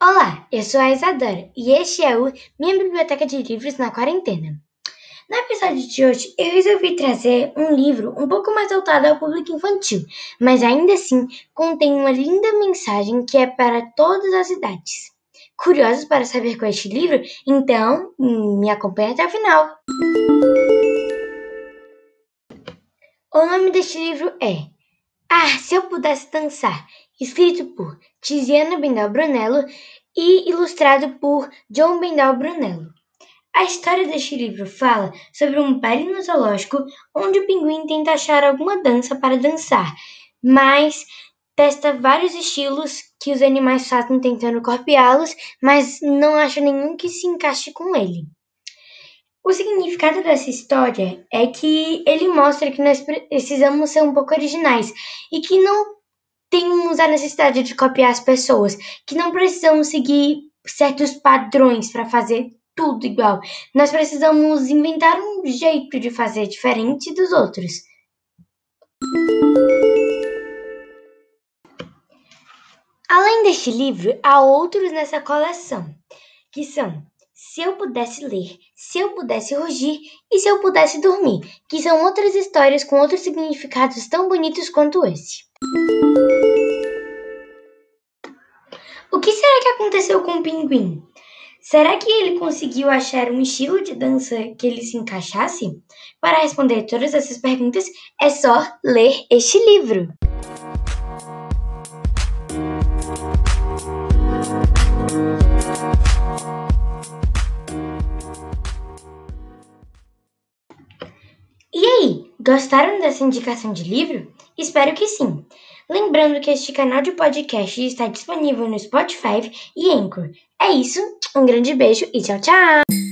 Olá, eu sou a Isadora e este é o Minha Biblioteca de Livros na Quarentena. No episódio de hoje, eu resolvi trazer um livro um pouco mais voltado ao público infantil, mas ainda assim contém uma linda mensagem que é para todas as idades. Curiosos para saber qual é este livro? Então, me acompanhe até o final. O nome deste livro é Ah, se eu pudesse dançar, escrito por Tiziana Bendal Brunello e ilustrado por John Bendal Brunello. A história deste livro fala sobre um no zoológico onde o pinguim tenta achar alguma dança para dançar, mas testa vários estilos que os animais fazem tentando copiá-los, mas não acha nenhum que se encaixe com ele. O significado dessa história é que ele mostra que nós precisamos ser um pouco originais e que não temos a necessidade de copiar as pessoas, que não precisamos seguir certos padrões para fazer tudo igual. Nós precisamos inventar um jeito de fazer diferente dos outros. Além deste livro, há outros nessa coleção, que são Se Eu Pudesse Ler, Se Eu Pudesse Rugir e Se Eu Pudesse Dormir, que são outras histórias com outros significados tão bonitos quanto esse. O que será que aconteceu com o pinguim? Será que ele conseguiu achar um estilo de dança que ele se encaixasse? Para responder todas essas perguntas, é só ler este livro. Gostaram dessa indicação de livro? Espero que sim. Lembrando que este canal de podcast está disponível no Spotify e Anchor. É isso, um grande beijo e tchau, tchau!